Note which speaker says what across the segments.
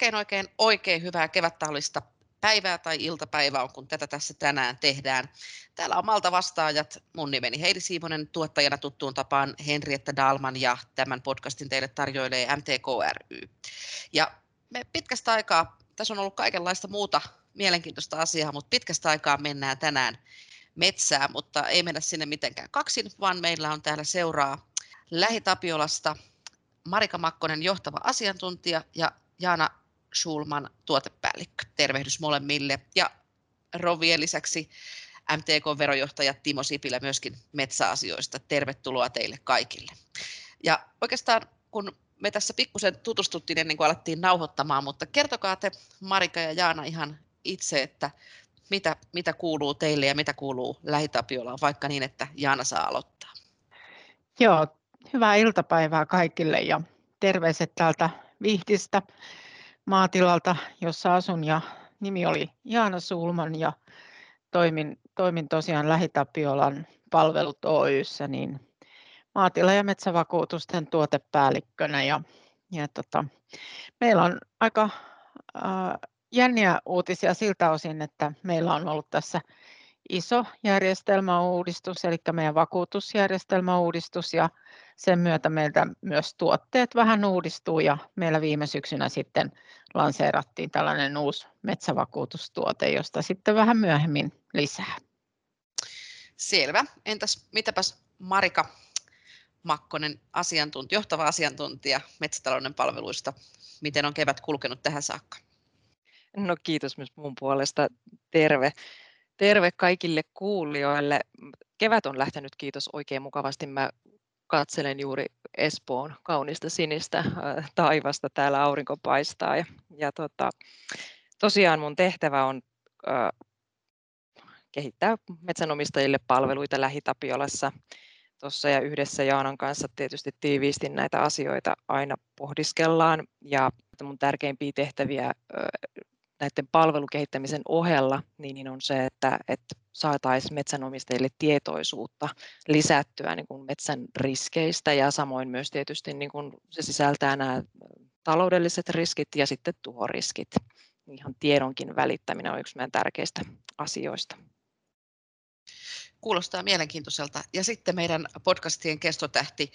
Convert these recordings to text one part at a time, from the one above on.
Speaker 1: Oikein oikein oikein hyvää kevättahallista päivää tai iltapäivää on, kun tätä tässä tänään tehdään. Täällä on Malta vastaajat. Mun nimeni Heidi Siimonen, tuottajana tuttuun tapaan Henrietta Dalman ja tämän podcastin teille tarjoilee MTK ry. Ja me pitkästä aikaa, tässä on ollut kaikenlaista muuta mielenkiintoista asiaa, mutta pitkästä aikaa mennään tänään metsää, mutta ei mennä sinne mitenkään kaksin, vaan meillä on täällä seuraa Lähitapiolasta Marika Makkonen, johtava asiantuntija, ja Jaana Schulman, tuotepäällikkö. Tervehdys molemmille. Ja Rovien lisäksi MTK-verojohtaja Timo Sipilä myöskin metsäasioista. Tervetuloa teille kaikille. Ja oikeastaan kun me tässä pikkusen tutustuttiin ennen kuin alettiin nauhoittamaan, mutta kertokaa te Marika ja Jaana ihan itse, että mitä, mitä kuuluu teille ja mitä kuuluu Lähitapiolaan, vaikka niin, että Jaana saa aloittaa.
Speaker 2: Joo, hyvää iltapäivää kaikille ja terveiset täältä Vihdistä maatilalta, jossa asun ja nimi oli Jaana Sulman ja toimin, toimin tosiaan Lähitapiolan palvelut Oyssä, niin maatila- ja metsävakuutusten tuotepäällikkönä ja, ja tota, meillä on aika äh, jänniä uutisia siltä osin, että meillä on ollut tässä iso järjestelmäuudistus, eli meidän vakuutusjärjestelmäuudistus ja sen myötä meiltä myös tuotteet vähän uudistuu ja meillä viime syksynä sitten lanseerattiin tällainen uusi metsävakuutustuote, josta sitten vähän myöhemmin lisää.
Speaker 1: Selvä. Entäs mitäpäs Marika Makkonen, asiantuntija, johtava asiantuntija metsätalouden palveluista, miten on kevät kulkenut tähän saakka?
Speaker 3: No kiitos myös mun puolesta. Terve. Terve kaikille kuulijoille. Kevät on lähtenyt, kiitos oikein mukavasti. Mä katselen juuri Espoon kaunista sinistä äh, taivasta. Täällä aurinko paistaa. Ja, ja tota, tosiaan mun tehtävä on äh, kehittää metsänomistajille palveluita Lähitapiolassa tuossa ja yhdessä Jaanan kanssa tietysti tiiviisti näitä asioita aina pohdiskellaan ja mun tärkeimpiä tehtäviä äh, näiden palvelukehittämisen ohella niin, niin on se, että, että saataisiin metsänomistajille tietoisuutta lisättyä niin kuin metsän riskeistä ja samoin myös tietysti niin kuin se sisältää nämä taloudelliset riskit ja sitten tuhoriskit. Ihan tiedonkin välittäminen on yksi meidän tärkeistä asioista.
Speaker 1: Kuulostaa mielenkiintoiselta. Ja sitten meidän podcastien kestotähti,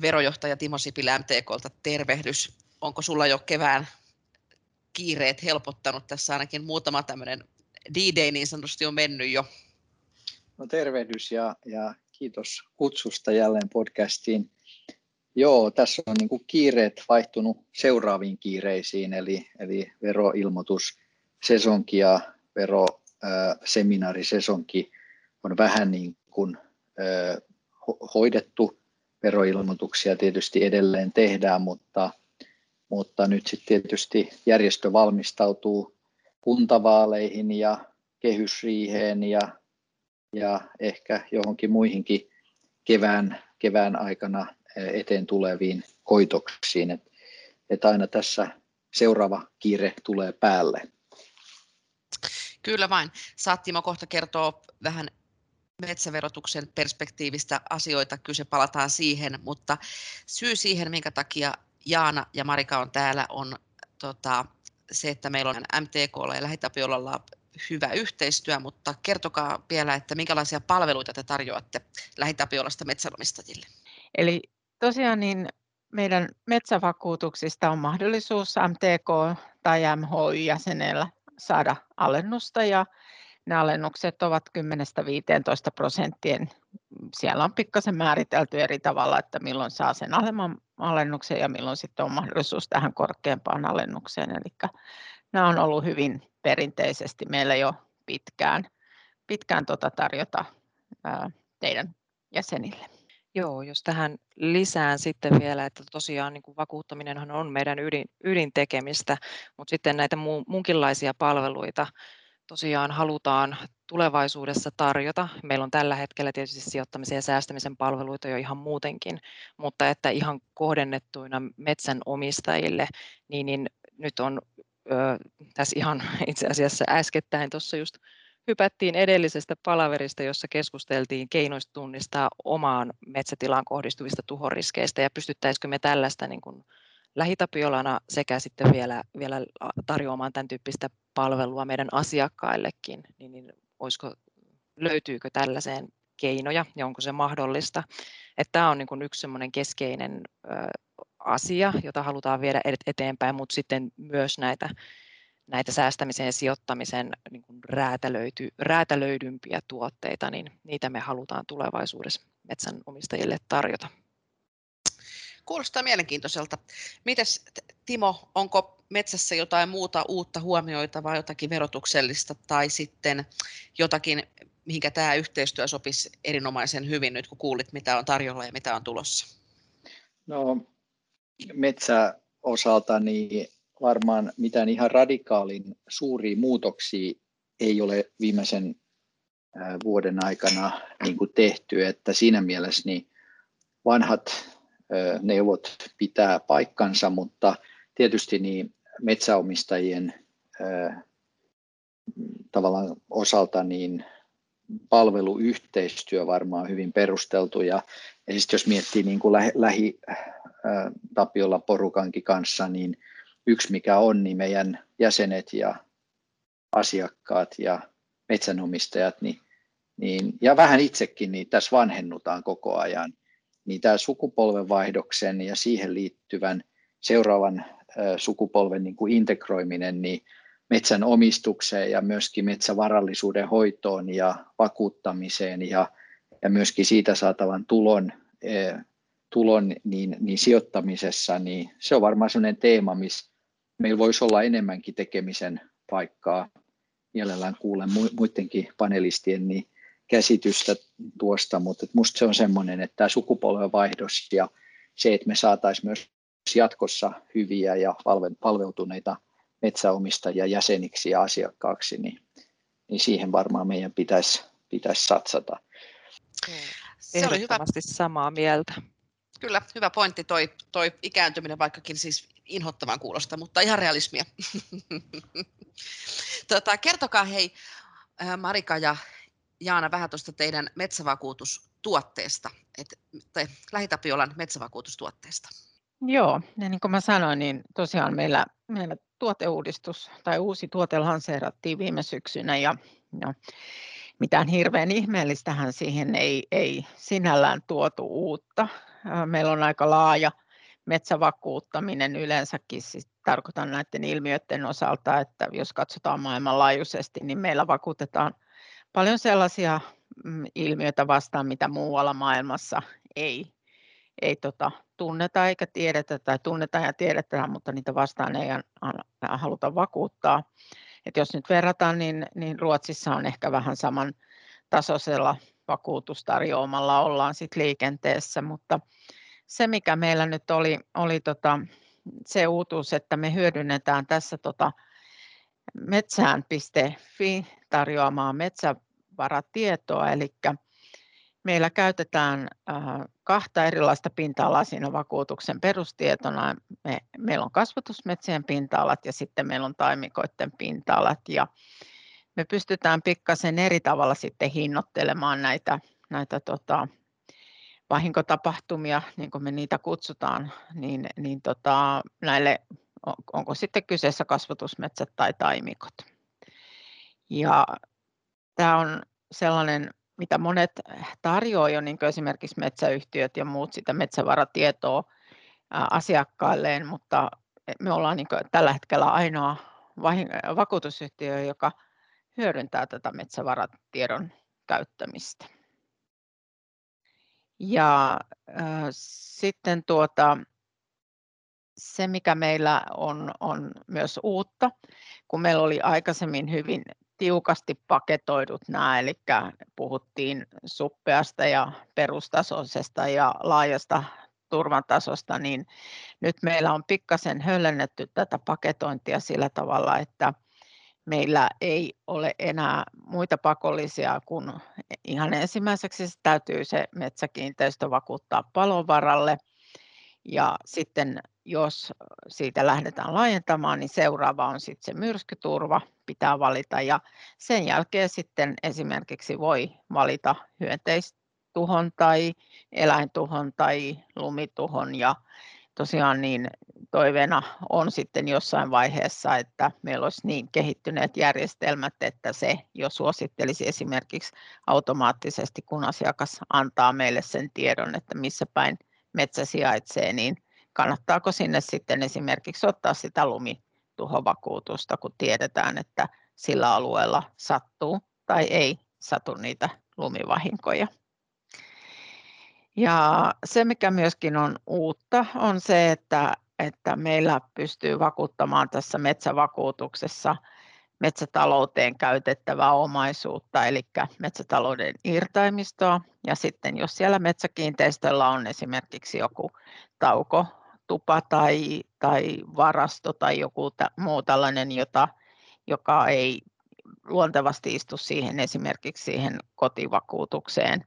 Speaker 1: verojohtaja Timo Sipilä MTKlta, tervehdys. Onko sulla jo kevään kiireet helpottanut. Tässä ainakin muutama tämmöinen D-Day niin sanotusti on mennyt jo.
Speaker 4: No tervehdys ja, ja kiitos kutsusta jälleen podcastiin. Joo, tässä on niin kiireet vaihtunut seuraaviin kiireisiin, eli, eli veroilmoitus sesonki ja veroseminaarisesonki on vähän niin kuin ö, hoidettu. Veroilmoituksia tietysti edelleen tehdään, mutta mutta nyt sitten tietysti järjestö valmistautuu kuntavaaleihin ja kehysriiheen ja, ja ehkä johonkin muihinkin kevään, kevään aikana eteen tuleviin koitoksiin. Et, et aina tässä seuraava kiire tulee päälle.
Speaker 1: Kyllä vain. Saat kohta kertoa vähän metsäverotuksen perspektiivistä asioita, kyllä se palataan siihen, mutta syy siihen, minkä takia Jaana ja Marika on täällä, on tota, se, että meillä on MTK ja Lähitapiolalla hyvä yhteistyö, mutta kertokaa vielä, että minkälaisia palveluita te tarjoatte Lähitapiolasta metsänomistajille.
Speaker 2: Eli tosiaan niin meidän metsävakuutuksista on mahdollisuus MTK tai MHY-jäsenellä saada alennusta ja ne alennukset ovat 10-15 prosenttien. Siellä on pikkasen määritelty eri tavalla, että milloin saa sen alemman alennuksen ja milloin sitten on mahdollisuus tähän korkeampaan alennukseen. Eli nämä on ollut hyvin perinteisesti meillä jo pitkään, pitkään tota tarjota teidän jäsenille.
Speaker 3: Joo, jos tähän lisään sitten vielä, että tosiaan niin kuin vakuuttaminenhan on meidän ydin, ydintekemistä, mutta sitten näitä muunkinlaisia palveluita tosiaan halutaan tulevaisuudessa tarjota. Meillä on tällä hetkellä tietysti sijoittamisen ja säästämisen palveluita jo ihan muutenkin, mutta että ihan kohdennettuina metsänomistajille, niin, niin nyt on ö, tässä ihan itse asiassa äskettäin tuossa just hypättiin edellisestä palaverista, jossa keskusteltiin keinoista tunnistaa omaan metsätilaan kohdistuvista tuhoriskeistä ja pystyttäisikö me tällaista niin kuin lähitapiolana sekä sitten vielä, vielä tarjoamaan tämän tyyppistä palvelua meidän asiakkaillekin, niin, niin olisiko, löytyykö tällaiseen keinoja ja onko se mahdollista. Että tämä on niin yksi keskeinen asia, jota halutaan viedä eteenpäin, mutta sitten myös näitä, näitä säästämisen ja sijoittamisen niin räätälöity, räätälöidympiä tuotteita, niin niitä me halutaan tulevaisuudessa metsänomistajille tarjota.
Speaker 1: Kuulostaa mielenkiintoiselta. Mites Timo, onko metsässä jotain muuta uutta huomioitavaa, jotakin verotuksellista tai sitten jotakin, mihinkä tämä yhteistyö sopisi erinomaisen hyvin nyt, kun kuulit, mitä on tarjolla ja mitä on tulossa?
Speaker 4: No, metsäosalta niin varmaan mitään ihan radikaalin suuria muutoksia ei ole viimeisen vuoden aikana niin kuin tehty, että siinä mielessä niin vanhat neuvot pitää paikkansa, mutta tietysti niin metsäomistajien tavallaan osalta niin palveluyhteistyö varmaan hyvin perusteltu. Ja, ja jos miettii niin kuin lähi, lähi Tapiolla porukankin kanssa, niin yksi mikä on, niin meidän jäsenet ja asiakkaat ja metsänomistajat, niin, niin, ja vähän itsekin, niin tässä vanhennutaan koko ajan. Niin tämä sukupolvenvaihdoksen ja siihen liittyvän seuraavan sukupolven niin kuin integroiminen niin metsän omistukseen ja myöskin metsävarallisuuden hoitoon ja vakuuttamiseen ja, ja myöskin siitä saatavan tulon, tulon niin, niin sijoittamisessa, niin se on varmaan sellainen teema, missä meillä voisi olla enemmänkin tekemisen paikkaa. Mielellään kuulen muidenkin panelistien niin käsitystä tuosta, mutta minusta se on semmoinen, että tämä sukupolvenvaihdos ja se, että me saataisiin myös jatkossa hyviä ja palveutuneita metsäomistajia jäseniksi ja asiakkaaksi, niin, niin siihen varmaan meidän pitäisi, pitäisi satsata.
Speaker 3: Se oli hyvä. samaa mieltä.
Speaker 1: Kyllä, hyvä pointti toi, toi ikääntyminen, vaikkakin siis inhottavan kuulosta, mutta ihan realismia. tota, kertokaa hei Marika ja Jaana vähän tuosta teidän metsävakuutustuotteesta, että Lähitapiolan metsävakuutustuotteesta.
Speaker 2: Joo, ja niin kuin mä sanoin, niin tosiaan meillä, meillä tuoteuudistus tai uusi tuote lanseerattiin viime syksynä ja, ja mitään hirveän ihmeellistähän siihen ei, ei sinällään tuotu uutta. Meillä on aika laaja metsävakuuttaminen yleensäkin, siis tarkoitan näiden ilmiöiden osalta, että jos katsotaan maailmanlaajuisesti, niin meillä vakuutetaan paljon sellaisia mm, ilmiöitä vastaan, mitä muualla maailmassa ei, ei tota, tunneta eikä tiedetä, tai tunnetaan ja tiedetään, mutta niitä vastaan ei haluta vakuuttaa. Et jos nyt verrataan, niin, niin Ruotsissa on ehkä vähän saman tasoisella vakuutustarjoamalla ollaan sit liikenteessä, mutta se mikä meillä nyt oli, oli tota, se uutuus, että me hyödynnetään tässä tota, metsään.fi tarjoamaa metsävaratietoa, eli meillä käytetään äh, kahta erilaista pinta-alaa siinä vakuutuksen perustietona. Me, meillä on kasvatusmetsien pinta-alat ja sitten meillä on taimikoiden pinta-alat ja me pystytään pikkasen eri tavalla sitten hinnoittelemaan näitä, näitä tota, vahinkotapahtumia, niin kuin me niitä kutsutaan, niin, niin tota, näille onko sitten kyseessä kasvatusmetsät tai taimikot. Ja tämä on sellainen, mitä monet tarjoaa jo, niin esimerkiksi metsäyhtiöt ja muut sitä metsävaratietoa asiakkailleen, mutta me ollaan niin tällä hetkellä ainoa vakuutusyhtiö, joka hyödyntää tätä metsävaratiedon käyttämistä. Ja äh, sitten tuota, se, mikä meillä on, on myös uutta, kun meillä oli aikaisemmin hyvin tiukasti paketoidut nämä, eli puhuttiin suppeasta ja perustasoisesta ja laajasta turvatasosta, niin nyt meillä on pikkasen höllennetty tätä paketointia sillä tavalla, että meillä ei ole enää muita pakollisia kuin ihan ensimmäiseksi se täytyy se metsäkiinteistö vakuuttaa palovaralle ja sitten jos siitä lähdetään laajentamaan, niin seuraava on sitten se myrskyturva, pitää valita ja sen jälkeen sitten esimerkiksi voi valita hyönteistuhon tai eläintuhon tai lumituhon ja tosiaan niin toiveena on sitten jossain vaiheessa, että meillä olisi niin kehittyneet järjestelmät, että se jo suosittelisi esimerkiksi automaattisesti, kun asiakas antaa meille sen tiedon, että missä päin metsä sijaitsee, niin kannattaako sinne sitten esimerkiksi ottaa sitä lumituhovakuutusta, kun tiedetään, että sillä alueella sattuu tai ei satu niitä lumivahinkoja. Ja se, mikä myöskin on uutta, on se, että, että meillä pystyy vakuuttamaan tässä metsävakuutuksessa metsätalouteen käytettävää omaisuutta, eli metsätalouden irtaimistoa. Ja sitten jos siellä metsäkiinteistöllä on esimerkiksi joku tauko, tupa tai, tai varasto tai joku muu tällainen, jota, joka ei luontevasti istu siihen esimerkiksi siihen kotivakuutukseen,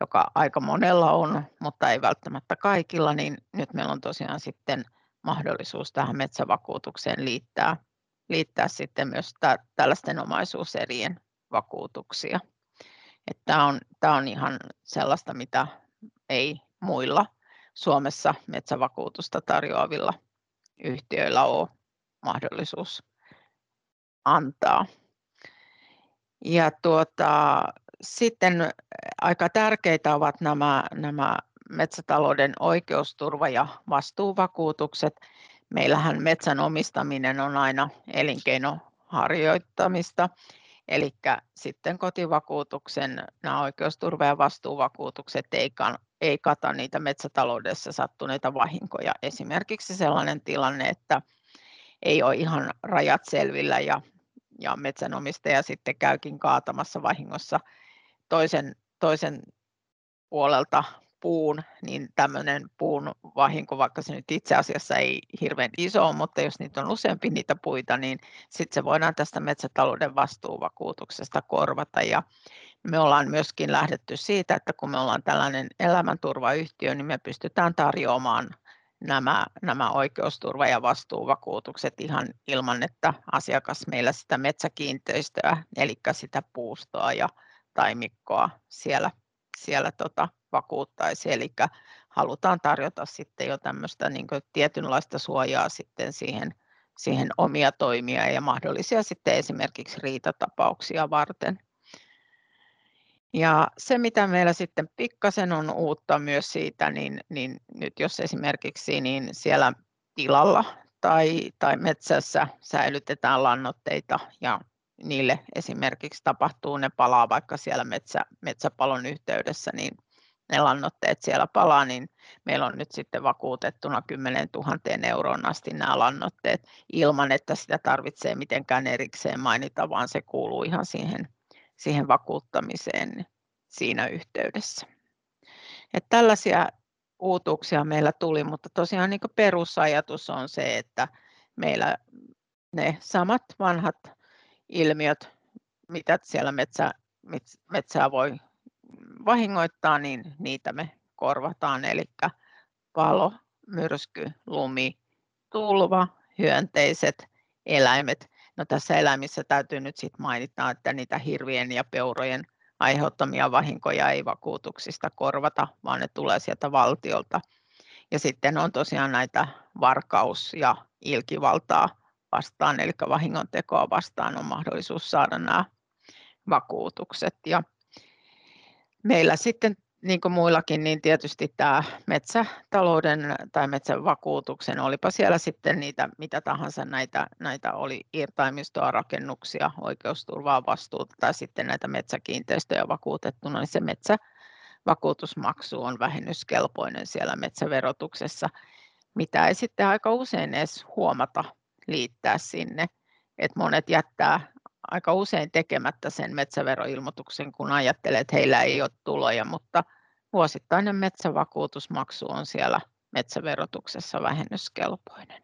Speaker 2: joka aika monella on, mutta ei välttämättä kaikilla, niin nyt meillä on tosiaan sitten mahdollisuus tähän metsävakuutukseen liittää, liittää sitten myös tä, tällaisten omaisuuserien vakuutuksia. Tämä on, tämä on ihan sellaista, mitä ei muilla Suomessa metsävakuutusta tarjoavilla yhtiöillä ole mahdollisuus antaa. Ja tuota, sitten aika tärkeitä ovat nämä, nämä metsätalouden oikeusturva- ja vastuuvakuutukset. Meillähän metsän omistaminen on aina elinkeinoharjoittamista, eli sitten kotivakuutuksen nämä oikeusturva- ja vastuuvakuutukset ei, ei kata niitä metsätaloudessa sattuneita vahinkoja. Esimerkiksi sellainen tilanne, että ei ole ihan rajat selvillä ja, ja metsänomistaja sitten käykin kaatamassa vahingossa toisen, toisen puolelta puun, niin tämmöinen puun vahinko, vaikka se nyt itse asiassa ei hirveän iso ole, mutta jos niitä on useampi niitä puita, niin sitten se voidaan tästä metsätalouden vastuuvakuutuksesta korvata. Ja me ollaan myöskin lähdetty siitä, että kun me ollaan tällainen elämänturvayhtiö, niin me pystytään tarjoamaan nämä, nämä oikeusturva- ja vastuuvakuutukset ihan ilman, että asiakas meillä sitä metsäkiinteistöä, eli sitä puustoa ja taimikkoa siellä, siellä tota, vakuuttaisi. Eli halutaan tarjota sitten jo tämmöistä niin tietynlaista suojaa sitten siihen, siihen omia toimia ja mahdollisia sitten esimerkiksi riitatapauksia varten. Ja se, mitä meillä sitten pikkasen on uutta myös siitä, niin, niin nyt jos esimerkiksi niin siellä tilalla tai, tai metsässä säilytetään lannoitteita ja niille esimerkiksi tapahtuu, ne palaa vaikka siellä metsä, metsäpalon yhteydessä, niin ne lannoitteet siellä palaa, niin meillä on nyt sitten vakuutettuna 10 000 euroon asti nämä lannoitteet ilman, että sitä tarvitsee mitenkään erikseen mainita, vaan se kuuluu ihan siihen, siihen vakuuttamiseen siinä yhteydessä. Että tällaisia uutuuksia meillä tuli, mutta tosiaan niin perusajatus on se, että meillä ne samat vanhat ilmiöt, mitä siellä metsä, metsää voi vahingoittaa, niin niitä me korvataan. Eli palo, myrsky, lumi, tulva, hyönteiset, eläimet. No tässä eläimissä täytyy nyt sitten mainita, että niitä hirvien ja peurojen aiheuttamia vahinkoja ei vakuutuksista korvata, vaan ne tulee sieltä valtiolta. Ja sitten on tosiaan näitä varkaus- ja ilkivaltaa vastaan, eli vahingontekoa vastaan on mahdollisuus saada nämä vakuutukset. Ja meillä sitten niin kuin muillakin, niin tietysti tämä metsätalouden tai metsävakuutuksen, olipa siellä sitten niitä mitä tahansa näitä, näitä oli irtaimistoa, rakennuksia, oikeusturvaa, vastuuta tai sitten näitä metsäkiinteistöjä vakuutettuna, niin se metsävakuutusmaksu on vähennyskelpoinen siellä metsäverotuksessa, mitä ei sitten aika usein edes huomata liittää sinne. Et monet jättää aika usein tekemättä sen metsäveroilmoituksen, kun ajattelee, että heillä ei ole tuloja, mutta vuosittainen metsävakuutusmaksu on siellä metsäverotuksessa vähennyskelpoinen.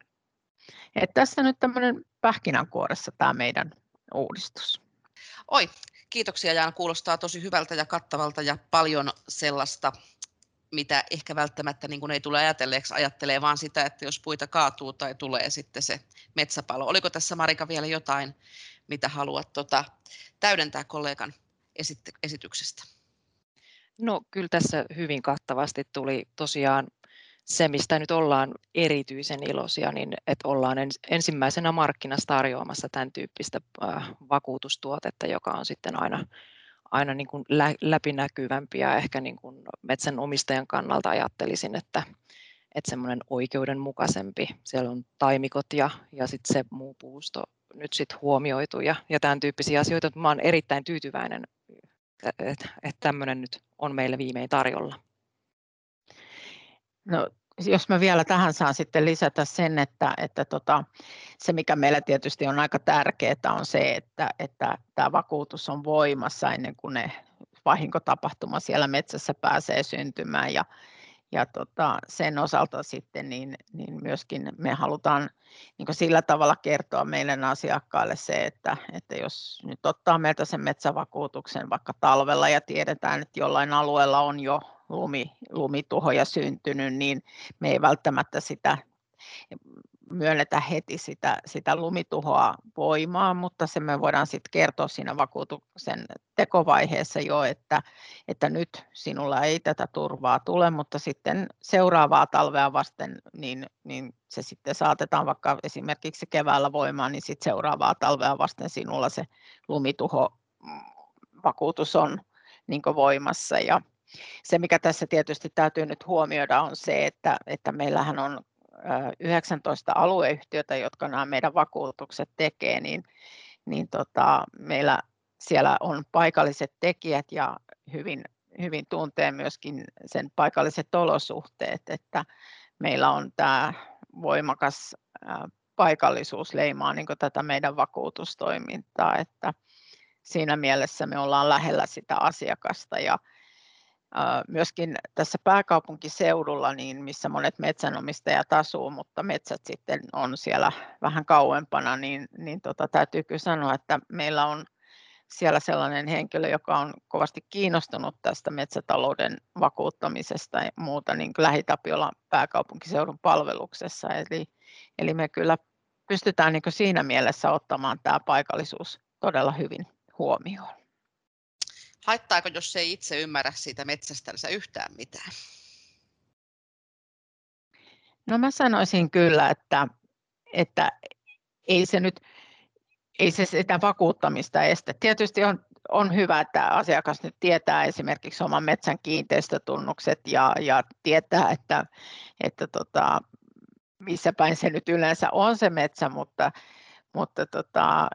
Speaker 2: Et tässä nyt tämmöinen pähkinänkuoressa tämä meidän uudistus.
Speaker 1: Oi, kiitoksia Jaana. Kuulostaa tosi hyvältä ja kattavalta ja paljon sellaista mitä ehkä välttämättä niin ei tule ajatelleeksi, ajattelee vaan sitä, että jos puita kaatuu tai tulee sitten se metsäpalo. Oliko tässä Marika vielä jotain, mitä haluat tota, täydentää kollegan esityksestä?
Speaker 3: No kyllä tässä hyvin kattavasti tuli tosiaan se, mistä nyt ollaan erityisen iloisia, niin että ollaan ensimmäisenä markkinassa tarjoamassa tämän tyyppistä vakuutustuotetta, joka on sitten aina, aina niin kuin läpinäkyvämpi ja ehkä niin kuin metsän omistajan kannalta ajattelisin, että, että semmoinen oikeudenmukaisempi. Siellä on taimikot ja, ja sitten se muu puusto nyt sitten huomioitu ja, ja tämän tyyppisiä asioita. Mä olen erittäin tyytyväinen, että, että tämmöinen nyt on meille viimein tarjolla.
Speaker 2: No, jos mä vielä tähän saan sitten lisätä sen, että, että tota, se mikä meillä tietysti on aika tärkeää on se, että, että tämä vakuutus on voimassa ennen kuin ne vahinkotapahtuma siellä metsässä pääsee syntymään. Ja, ja tota, sen osalta sitten niin, niin myöskin me halutaan niin sillä tavalla kertoa meidän asiakkaille se, että, että jos nyt ottaa meiltä sen metsävakuutuksen vaikka talvella ja tiedetään, että jollain alueella on jo lumi, lumituhoja syntynyt, niin me ei välttämättä sitä myönnetä heti sitä, sitä lumituhoa voimaan, mutta se me voidaan sitten kertoa siinä vakuutuksen tekovaiheessa jo, että, että nyt sinulla ei tätä turvaa tule, mutta sitten seuraavaa talvea vasten, niin, niin se sitten saatetaan vaikka esimerkiksi keväällä voimaan, niin sitten seuraavaa talvea vasten sinulla se lumituho mm, vakuutus on niin voimassa ja se, mikä tässä tietysti täytyy nyt huomioida, on se, että, että meillähän on 19 alueyhtiötä, jotka nämä meidän vakuutukset tekee, niin, niin tota, meillä siellä on paikalliset tekijät ja hyvin, hyvin tuntee myöskin sen paikalliset olosuhteet, että meillä on tämä voimakas paikallisuus leimaa niin tätä meidän vakuutustoimintaa, että siinä mielessä me ollaan lähellä sitä asiakasta ja myöskin tässä pääkaupunkiseudulla, niin missä monet metsänomistajat asuu, mutta metsät sitten on siellä vähän kauempana, niin, niin tota, täytyy kyllä sanoa, että meillä on siellä sellainen henkilö, joka on kovasti kiinnostunut tästä metsätalouden vakuuttamisesta ja muuta niin Lähitapiola pääkaupunkiseudun palveluksessa. Eli, eli me kyllä pystytään niin siinä mielessä ottamaan tämä paikallisuus todella hyvin huomioon.
Speaker 1: Haittaako, jos ei itse ymmärrä siitä metsästänsä yhtään mitään?
Speaker 2: No mä sanoisin kyllä, että, että ei se nyt ei se sitä vakuuttamista estä. Tietysti on, on hyvä, että asiakas nyt tietää esimerkiksi oman metsän kiinteistötunnukset ja, ja tietää, että, että tota, missä päin se nyt yleensä on se metsä, mutta, mutta tota,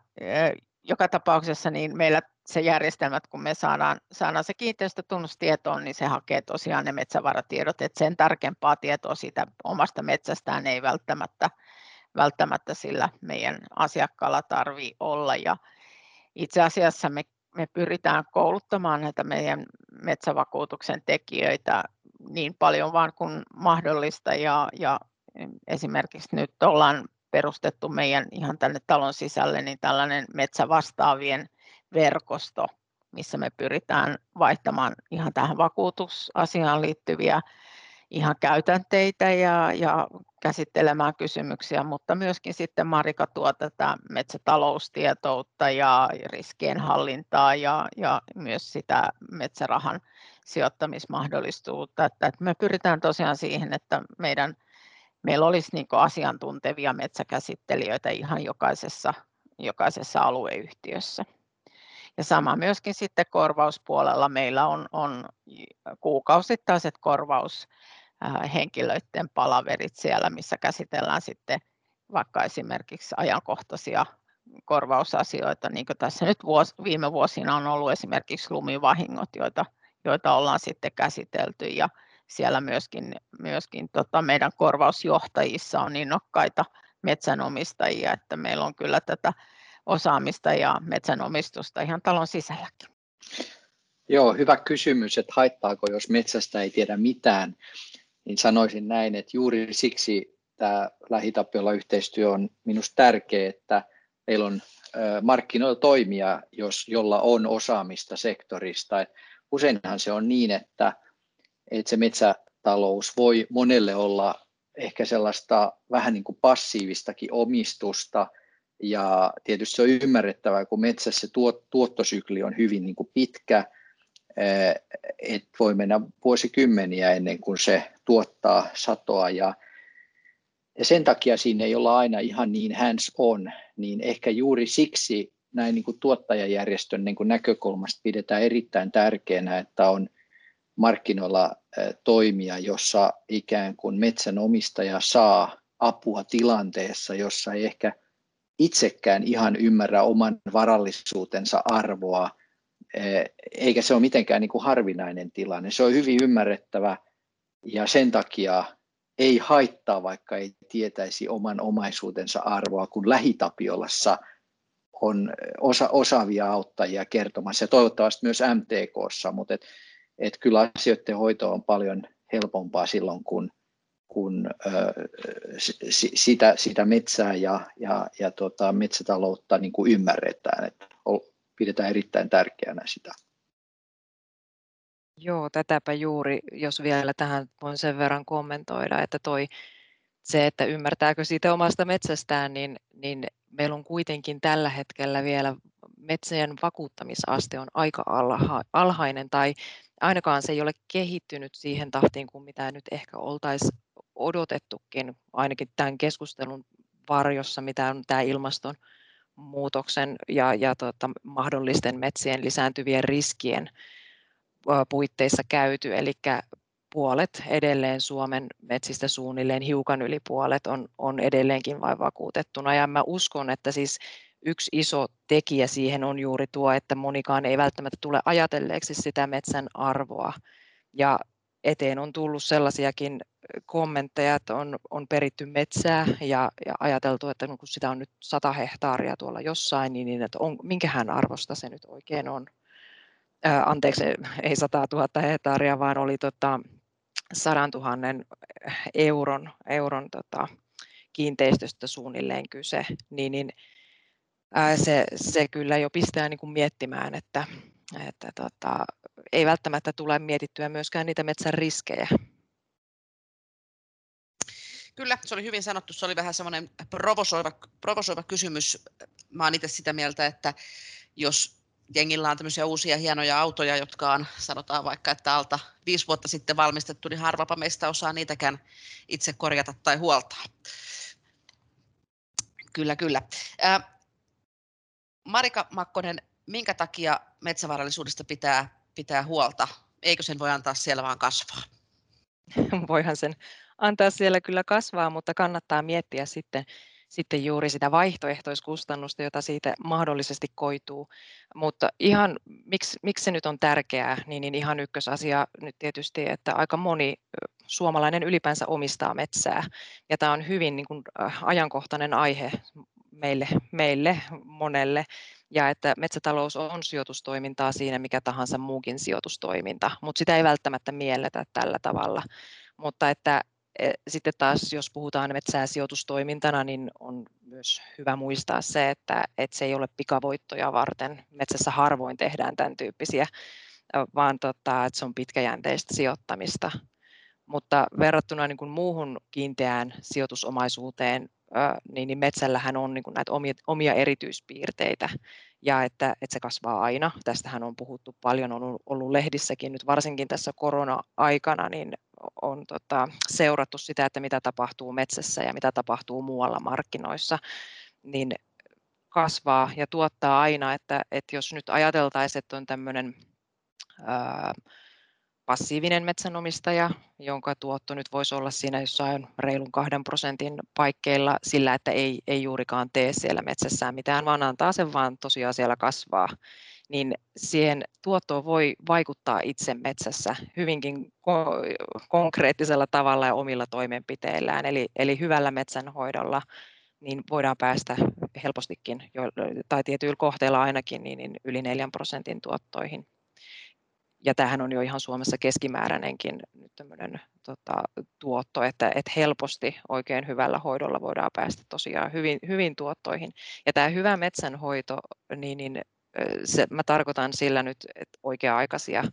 Speaker 2: joka tapauksessa niin meillä se järjestelmät, kun me saadaan, saadaan se kiinteistötunnustietoon, niin se hakee tosiaan ne metsävaratiedot, että sen tarkempaa tietoa siitä omasta metsästään ei välttämättä, välttämättä sillä meidän asiakkaalla tarvii olla. Ja itse asiassa me, me pyritään kouluttamaan näitä meidän metsävakuutuksen tekijöitä niin paljon vaan kuin mahdollista ja, ja esimerkiksi nyt ollaan perustettu meidän ihan tänne talon sisälle niin tällainen metsävastaavien verkosto, missä me pyritään vaihtamaan ihan tähän vakuutusasiaan liittyviä ihan käytänteitä ja, ja käsittelemään kysymyksiä, mutta myöskin sitten Marika tuo tätä metsätaloustietoutta ja riskien hallintaa ja, ja myös sitä metsärahan sijoittamismahdollisuutta. Että, että me pyritään tosiaan siihen, että meidän, meillä olisi niin asiantuntevia metsäkäsittelijöitä ihan jokaisessa, jokaisessa alueyhtiössä. Ja sama myöskin sitten korvauspuolella. Meillä on, on kuukausittaiset korvaushenkilöiden palaverit siellä, missä käsitellään sitten vaikka esimerkiksi ajankohtaisia korvausasioita, niin kuin tässä nyt vuos, viime vuosina on ollut esimerkiksi lumivahingot, joita, joita ollaan sitten käsitelty. Ja siellä myöskin, myöskin tota meidän korvausjohtajissa on innokkaita metsänomistajia, että meillä on kyllä tätä osaamista ja metsänomistusta ihan talon sisälläkin?
Speaker 4: Joo, hyvä kysymys, että haittaako, jos metsästä ei tiedä mitään, niin sanoisin näin, että juuri siksi tämä lähitapiolla yhteistyö on minusta tärkeä, että meillä on markkinoilla toimia, jos, jolla on osaamista sektorista. useinhan se on niin, että, että se metsätalous voi monelle olla ehkä sellaista vähän niin kuin passiivistakin omistusta, ja tietysti se on ymmärrettävää, kun metsässä se tuottosykli on hyvin niin kuin pitkä, että voi mennä vuosikymmeniä ennen kuin se tuottaa satoa. Ja, ja sen takia siinä ei olla aina ihan niin hands on, niin ehkä juuri siksi näin niin kuin tuottajajärjestön niin kuin näkökulmasta pidetään erittäin tärkeänä, että on markkinoilla toimia, jossa ikään kuin metsänomistaja saa apua tilanteessa, jossa ei ehkä itsekään ihan ymmärrä oman varallisuutensa arvoa, eikä se ole mitenkään niin kuin harvinainen tilanne. Se on hyvin ymmärrettävä ja sen takia ei haittaa, vaikka ei tietäisi oman omaisuutensa arvoa, kun lähitapiolassa on osa, osaavia auttajia kertomassa ja toivottavasti myös MTKssa, mutta et, et kyllä asioiden hoito on paljon helpompaa silloin, kun, kun sitä, sitä metsää ja, ja, ja tota, metsätaloutta niin kuin ymmärretään, että pidetään erittäin tärkeänä sitä.
Speaker 3: Joo, tätäpä juuri, jos vielä tähän voin sen verran kommentoida, että toi, se, että ymmärtääkö siitä omasta metsästään, niin, niin meillä on kuitenkin tällä hetkellä vielä metsien vakuuttamisaste on aika alhainen tai ainakaan se ei ole kehittynyt siihen tahtiin kuin mitä nyt ehkä oltaisiin odotettukin, ainakin tämän keskustelun varjossa, mitä on tämä ilmastonmuutoksen ja, ja tota, mahdollisten metsien lisääntyvien riskien puitteissa käyty, eli puolet edelleen Suomen metsistä suunnilleen hiukan yli puolet on, on edelleenkin vain vakuutettuna. Ja mä uskon, että siis yksi iso tekijä siihen on juuri tuo, että monikaan ei välttämättä tule ajatelleeksi sitä metsän arvoa. Ja eteen on tullut sellaisiakin kommentteja, että on, on peritty metsää ja, ja ajateltu, että kun sitä on nyt 100 hehtaaria tuolla jossain, niin, niin että on, minkähän arvosta se nyt oikein on. Ää, anteeksi, ei 100 000 hehtaaria, vaan oli tota, 100 000 euron, euron tota, kiinteistöstä suunnilleen kyse, niin, niin ää, se, se kyllä jo pistää niin kuin miettimään, että, että tota, ei välttämättä tule mietittyä myöskään niitä metsän riskejä.
Speaker 1: Kyllä, se oli hyvin sanottu. Se oli vähän semmoinen provosoiva, provosoiva kysymys. Mä olen itse sitä mieltä, että jos jengillä on tämmöisiä uusia hienoja autoja, jotka on, sanotaan vaikka, että alta viisi vuotta sitten valmistettu, niin harvapa meistä osaa niitäkään itse korjata tai huoltaa. Kyllä, kyllä. Marika Makkonen, minkä takia metsävarallisuudesta pitää, pitää huolta? Eikö sen voi antaa siellä vaan kasvaa?
Speaker 3: Voihan sen antaa siellä kyllä kasvaa, mutta kannattaa miettiä sitten, sitten juuri sitä vaihtoehtoiskustannusta, jota siitä mahdollisesti koituu. Mutta ihan, miksi, miksi se nyt on tärkeää, niin, niin ihan ykkösasia nyt tietysti, että aika moni suomalainen ylipäänsä omistaa metsää. Ja tämä on hyvin niin kuin, ajankohtainen aihe meille, meille monelle. Ja että metsätalous on sijoitustoimintaa siinä mikä tahansa muukin sijoitustoiminta, mutta sitä ei välttämättä mielletä tällä tavalla. Mutta että sitten taas, jos puhutaan metsää sijoitustoimintana, niin on myös hyvä muistaa se, että, että se ei ole pikavoittoja varten. Metsässä harvoin tehdään tämän tyyppisiä, vaan tota, että se on pitkäjänteistä sijoittamista. Mutta verrattuna niin kuin muuhun kiinteään sijoitusomaisuuteen, niin, niin metsällähän on niin kuin näitä omia, omia erityispiirteitä ja että, että se kasvaa aina. Tästähän on puhuttu paljon, on ollut lehdissäkin nyt varsinkin tässä korona-aikana, niin on tota, seurattu sitä, että mitä tapahtuu metsässä ja mitä tapahtuu muualla markkinoissa, niin kasvaa ja tuottaa aina, että, että jos nyt ajateltaisiin, että on tämmöinen passiivinen metsänomistaja, jonka tuotto nyt voisi olla siinä jossain reilun kahden prosentin paikkeilla sillä, että ei, ei juurikaan tee siellä metsässään mitään, vaan antaa sen vaan tosiaan siellä kasvaa, niin siihen tuottoon voi vaikuttaa itse metsässä hyvinkin ko- konkreettisella tavalla ja omilla toimenpiteillään. Eli, eli hyvällä metsänhoidolla niin voidaan päästä helpostikin, tai tietyillä kohteilla ainakin, niin, niin yli 4 prosentin tuottoihin ja tämähän on jo ihan Suomessa keskimääräinenkin nyt tämmöinen tota, tuotto, että, että helposti oikein hyvällä hoidolla voidaan päästä tosiaan hyvin, hyvin tuottoihin. Ja tämä hyvä metsänhoito, niin, niin se, mä tarkoitan sillä nyt että oikea-aikaisia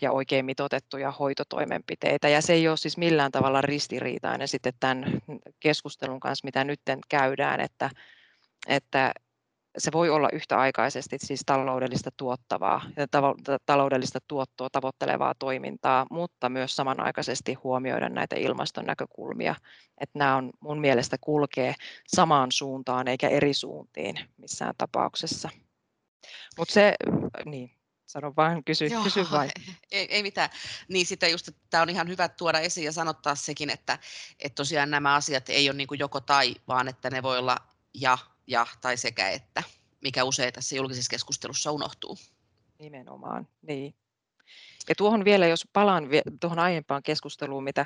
Speaker 3: ja oikein mitotettuja hoitotoimenpiteitä. Ja se ei ole siis millään tavalla ristiriitainen sitten tämän keskustelun kanssa, mitä nyt käydään, että, että se voi olla yhtäaikaisesti siis taloudellista tuottavaa ja taloudellista tuottoa tavoittelevaa toimintaa, mutta myös samanaikaisesti huomioida näitä ilmaston näkökulmia. Että nämä on mun mielestä kulkee samaan suuntaan eikä eri suuntiin missään tapauksessa. Mutta se, niin, sano vain, kysy, Joo, kysy vain.
Speaker 1: Ei, ei mitään. Niin sitä just, että tämä on ihan hyvä tuoda esiin ja sanottaa sekin, että, että tosiaan nämä asiat ei ole niin kuin joko tai, vaan että ne voi olla ja ja tai sekä että, mikä usein tässä julkisessa keskustelussa unohtuu.
Speaker 3: Nimenomaan, niin. Ja tuohon vielä, jos palaan tuohon aiempaan keskusteluun, mitä,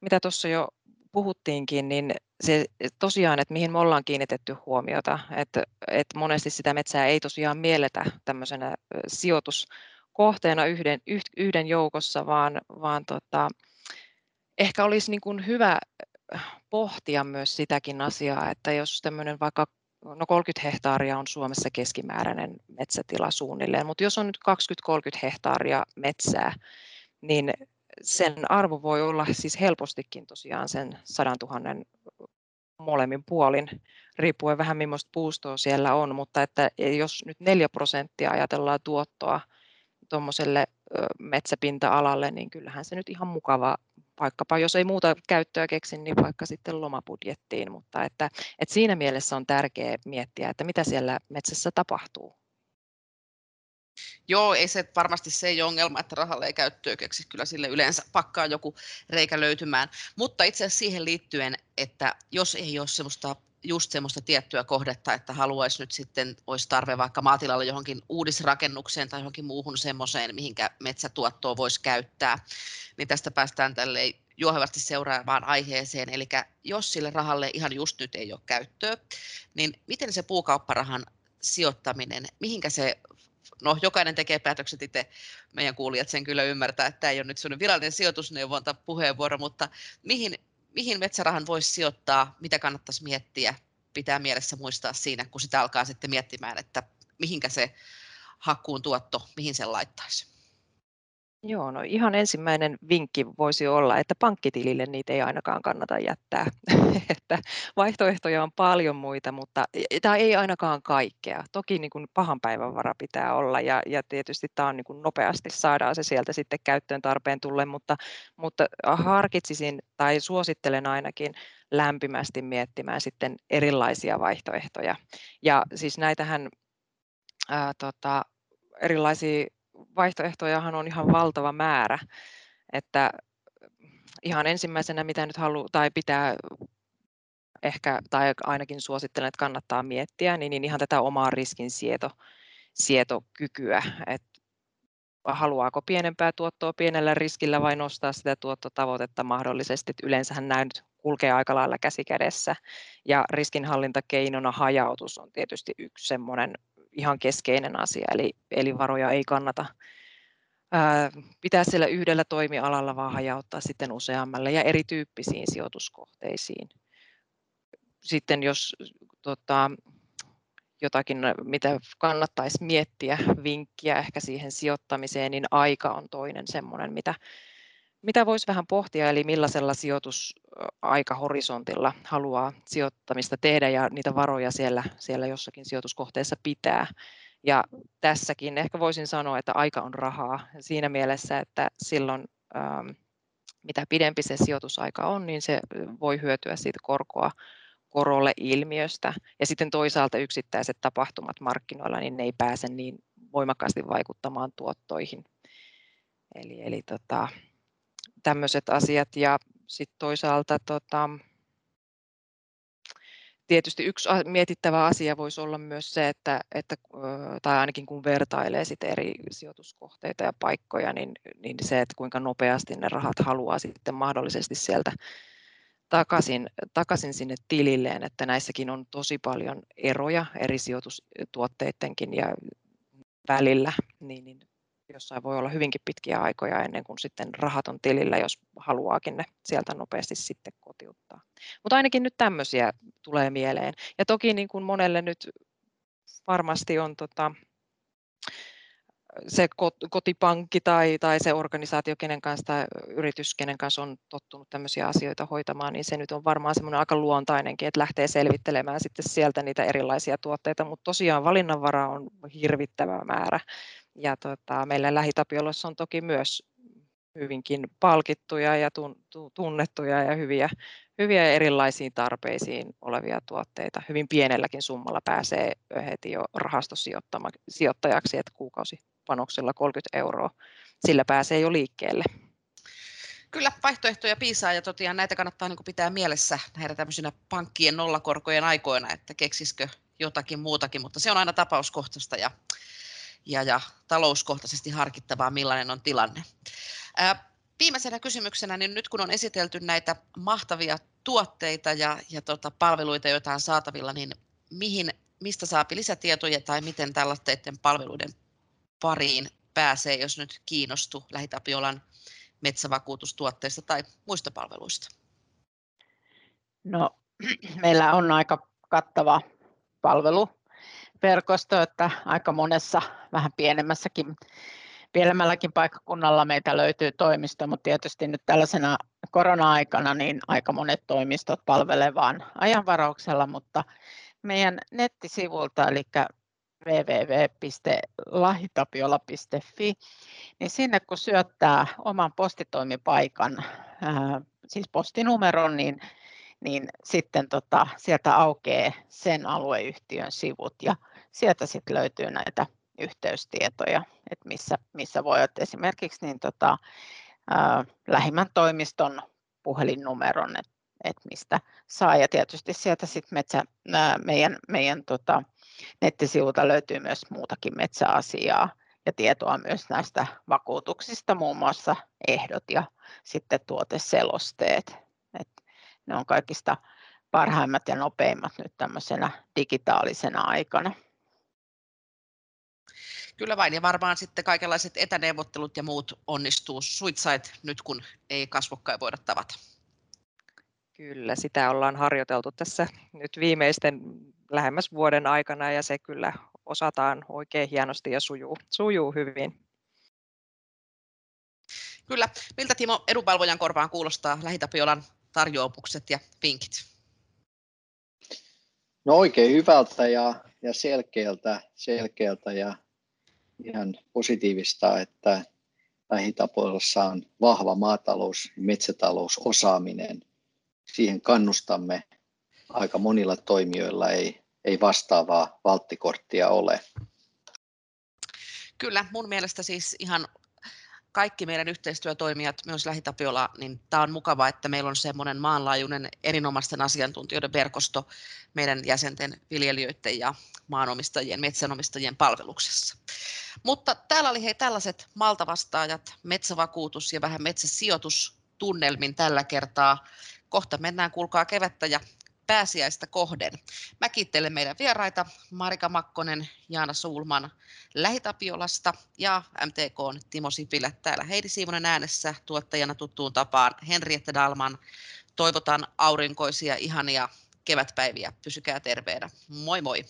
Speaker 3: mitä tuossa jo puhuttiinkin, niin se tosiaan, että mihin me ollaan kiinnitetty huomiota, että, että monesti sitä metsää ei tosiaan mielletä tämmöisenä sijoituskohteena yhden, yhden joukossa, vaan, vaan tota, ehkä olisi niin kuin hyvä pohtia myös sitäkin asiaa, että jos tämmöinen vaikka no 30 hehtaaria on Suomessa keskimääräinen metsätila suunnilleen, mutta jos on nyt 20-30 hehtaaria metsää, niin sen arvo voi olla siis helpostikin tosiaan sen 100 000 molemmin puolin, riippuen vähän millaista puustoa siellä on, mutta että jos nyt 4 prosenttia ajatellaan tuottoa tuommoiselle metsäpinta-alalle, niin kyllähän se nyt ihan mukava vaikkapa jos ei muuta käyttöä keksin, niin vaikka sitten lomabudjettiin, mutta että, että siinä mielessä on tärkeää miettiä, että mitä siellä metsässä tapahtuu.
Speaker 1: Joo, ei se varmasti se ei ongelma, että rahalle ei käyttöä keksi, kyllä sille yleensä pakkaa joku reikä löytymään. Mutta itse asiassa siihen liittyen, että jos ei ole sellaista just semmoista tiettyä kohdetta, että haluaisi nyt sitten, olisi tarve vaikka maatilalle johonkin uudisrakennukseen tai johonkin muuhun semmoiseen, mihinkä metsätuottoa voisi käyttää, niin tästä päästään tälle juohevasti seuraavaan aiheeseen. Eli jos sille rahalle ihan just nyt ei ole käyttöä, niin miten se puukaupparahan sijoittaminen, mihinkä se no jokainen tekee päätökset itse, meidän kuulijat sen kyllä ymmärtää, että tämä ei ole nyt sellainen virallinen sijoitusneuvonta puheenvuoro, mutta mihin mihin metsärahan voisi sijoittaa, mitä kannattaisi miettiä, pitää mielessä muistaa siinä, kun sitä alkaa sitten miettimään, että mihinkä se hakkuun tuotto, mihin sen laittaisi.
Speaker 3: Joo, no ihan ensimmäinen vinkki voisi olla, että pankkitilille niitä ei ainakaan kannata jättää. että vaihtoehtoja on paljon muita, mutta tämä ei ainakaan kaikkea. Toki niin kuin pahan päivän vara pitää olla ja, ja tietysti tämä on niin kuin nopeasti saadaan se sieltä sitten käyttöön tarpeen tulle, mutta, mutta harkitsisin tai suosittelen ainakin lämpimästi miettimään sitten erilaisia vaihtoehtoja. Ja siis näitähän ää, tota, erilaisia vaihtoehtojahan on ihan valtava määrä, että ihan ensimmäisenä, mitä nyt halu, tai pitää ehkä, tai ainakin suosittelen, että kannattaa miettiä, niin, niin ihan tätä omaa riskinsieto, sietokykyä, että haluaako pienempää tuottoa pienellä riskillä vai nostaa sitä tuottotavoitetta mahdollisesti. Että yleensähän nämä nyt kulkee aika lailla käsi kädessä. Ja riskinhallintakeinona hajautus on tietysti yksi semmoinen ihan keskeinen asia, eli, eli varoja ei kannata ää, pitää siellä yhdellä toimialalla, vaan hajauttaa sitten useammalle ja erityyppisiin sijoituskohteisiin. Sitten jos tota, jotakin, mitä kannattaisi miettiä, vinkkiä ehkä siihen sijoittamiseen, niin aika on toinen semmoinen, mitä, mitä voisi vähän pohtia, eli millaisella sijoitusaikahorisontilla haluaa sijoittamista tehdä ja niitä varoja siellä, siellä jossakin sijoituskohteessa pitää. Ja tässäkin ehkä voisin sanoa, että aika on rahaa siinä mielessä, että silloin ähm, mitä pidempi se sijoitusaika on, niin se voi hyötyä siitä korkoa korolle ilmiöstä. Ja sitten toisaalta yksittäiset tapahtumat markkinoilla, niin ne ei pääse niin voimakkaasti vaikuttamaan tuottoihin. Eli, eli tota, tämmöiset asiat ja sitten toisaalta tota, tietysti yksi mietittävä asia voisi olla myös se, että, että tai ainakin kun vertailee sit eri sijoituskohteita ja paikkoja, niin, niin se, että kuinka nopeasti ne rahat haluaa sitten mahdollisesti sieltä takaisin, takaisin sinne tililleen, että näissäkin on tosi paljon eroja eri sijoitustuotteidenkin ja välillä, niin, niin jossain voi olla hyvinkin pitkiä aikoja ennen kuin sitten rahat on tilillä, jos haluaakin ne sieltä nopeasti sitten kotiuttaa. Mutta ainakin nyt tämmöisiä tulee mieleen. Ja toki niin kuin monelle nyt varmasti on tota, se kotipankki tai, tai se organisaatio, kenen kanssa tai yritys, kenen kanssa on tottunut tämmöisiä asioita hoitamaan, niin se nyt on varmaan semmoinen aika luontainenkin, että lähtee selvittelemään sitten sieltä niitä erilaisia tuotteita, mutta tosiaan valinnanvara on hirvittävä määrä. Ja tota, meillä lähitapiolossa on toki myös hyvinkin palkittuja ja tunnettuja ja hyviä, hyviä erilaisiin tarpeisiin olevia tuotteita. Hyvin pienelläkin summalla pääsee heti jo rahastosijoittajaksi, että kuukausipanoksella 30 euroa. Sillä pääsee jo liikkeelle.
Speaker 1: Kyllä, vaihtoehtoja piisaa ja tosiaan näitä kannattaa niin pitää mielessä näitä tämmöisinä pankkien nollakorkojen aikoina, että keksisikö jotakin muutakin, mutta se on aina tapauskohtaista ja, ja, ja talouskohtaisesti harkittavaa, millainen on tilanne. Viimeisenä kysymyksenä, niin nyt kun on esitelty näitä mahtavia tuotteita ja, ja tota, palveluita, joita on saatavilla, niin mihin, mistä saa lisätietoja tai miten tällaisten palveluiden pariin pääsee, jos nyt kiinnostuu Lähitapiolan metsävakuutustuotteista tai muista palveluista?
Speaker 2: No, meillä on aika kattava palveluverkosto, että aika monessa vähän pienemmässäkin pienemmälläkin paikkakunnalla meitä löytyy toimisto, mutta tietysti nyt tällaisena korona-aikana niin aika monet toimistot palvelee vain ajanvarauksella, mutta meidän nettisivulta, eli www.lahitapiola.fi, niin sinne kun syöttää oman postitoimipaikan, siis postinumeron, niin, niin sitten tota, sieltä aukeaa sen alueyhtiön sivut ja sieltä sitten löytyy näitä yhteystietoja, että missä, missä voit esimerkiksi niin tota, ää, lähimmän toimiston puhelinnumeron, että et mistä saa. Ja tietysti sieltä sit metsä, ää, meidän, meidän tota, nettisivulta löytyy myös muutakin metsäasiaa ja tietoa myös näistä vakuutuksista, muun muassa ehdot ja sitten tuoteselosteet. Et ne on kaikista parhaimmat ja nopeimmat nyt tämmöisenä digitaalisena aikana.
Speaker 1: Kyllä vain, ja varmaan sitten kaikenlaiset etäneuvottelut ja muut onnistuu suitsait nyt, kun ei kasvokkain voida tavata.
Speaker 3: Kyllä, sitä ollaan harjoiteltu tässä nyt viimeisten lähemmäs vuoden aikana, ja se kyllä osataan oikein hienosti ja sujuu, sujuu hyvin.
Speaker 1: Kyllä. Miltä Timo edunvalvojan korvaan kuulostaa Lähitapiolan tarjoukset ja vinkit?
Speaker 4: No oikein hyvältä ja, ja selkeältä, selkeältä ja ihan positiivista, että lähitapoilassa on vahva maatalous- ja metsätalousosaaminen. Siihen kannustamme aika monilla toimijoilla ei, ei vastaavaa valttikorttia ole.
Speaker 1: Kyllä, mun mielestä siis ihan kaikki meidän yhteistyötoimijat, myös Lähitapiola, niin tämä on mukavaa, että meillä on semmoinen maanlaajuinen erinomaisten asiantuntijoiden verkosto meidän jäsenten, viljelijöiden ja maanomistajien, metsänomistajien palveluksessa. Mutta täällä oli hei tällaiset maltavastaajat, metsävakuutus ja vähän metsäsijoitustunnelmin tällä kertaa. Kohta mennään, kuulkaa kevättä ja pääsiäistä kohden. Mä kiittelen meidän vieraita Marika Makkonen, Jaana Suulman Lähitapiolasta ja MTK Timo Sipilä täällä Heidi Siimonen äänessä tuottajana tuttuun tapaan Henriette Dalman. Toivotan aurinkoisia ihania kevätpäiviä. Pysykää terveenä. Moi moi!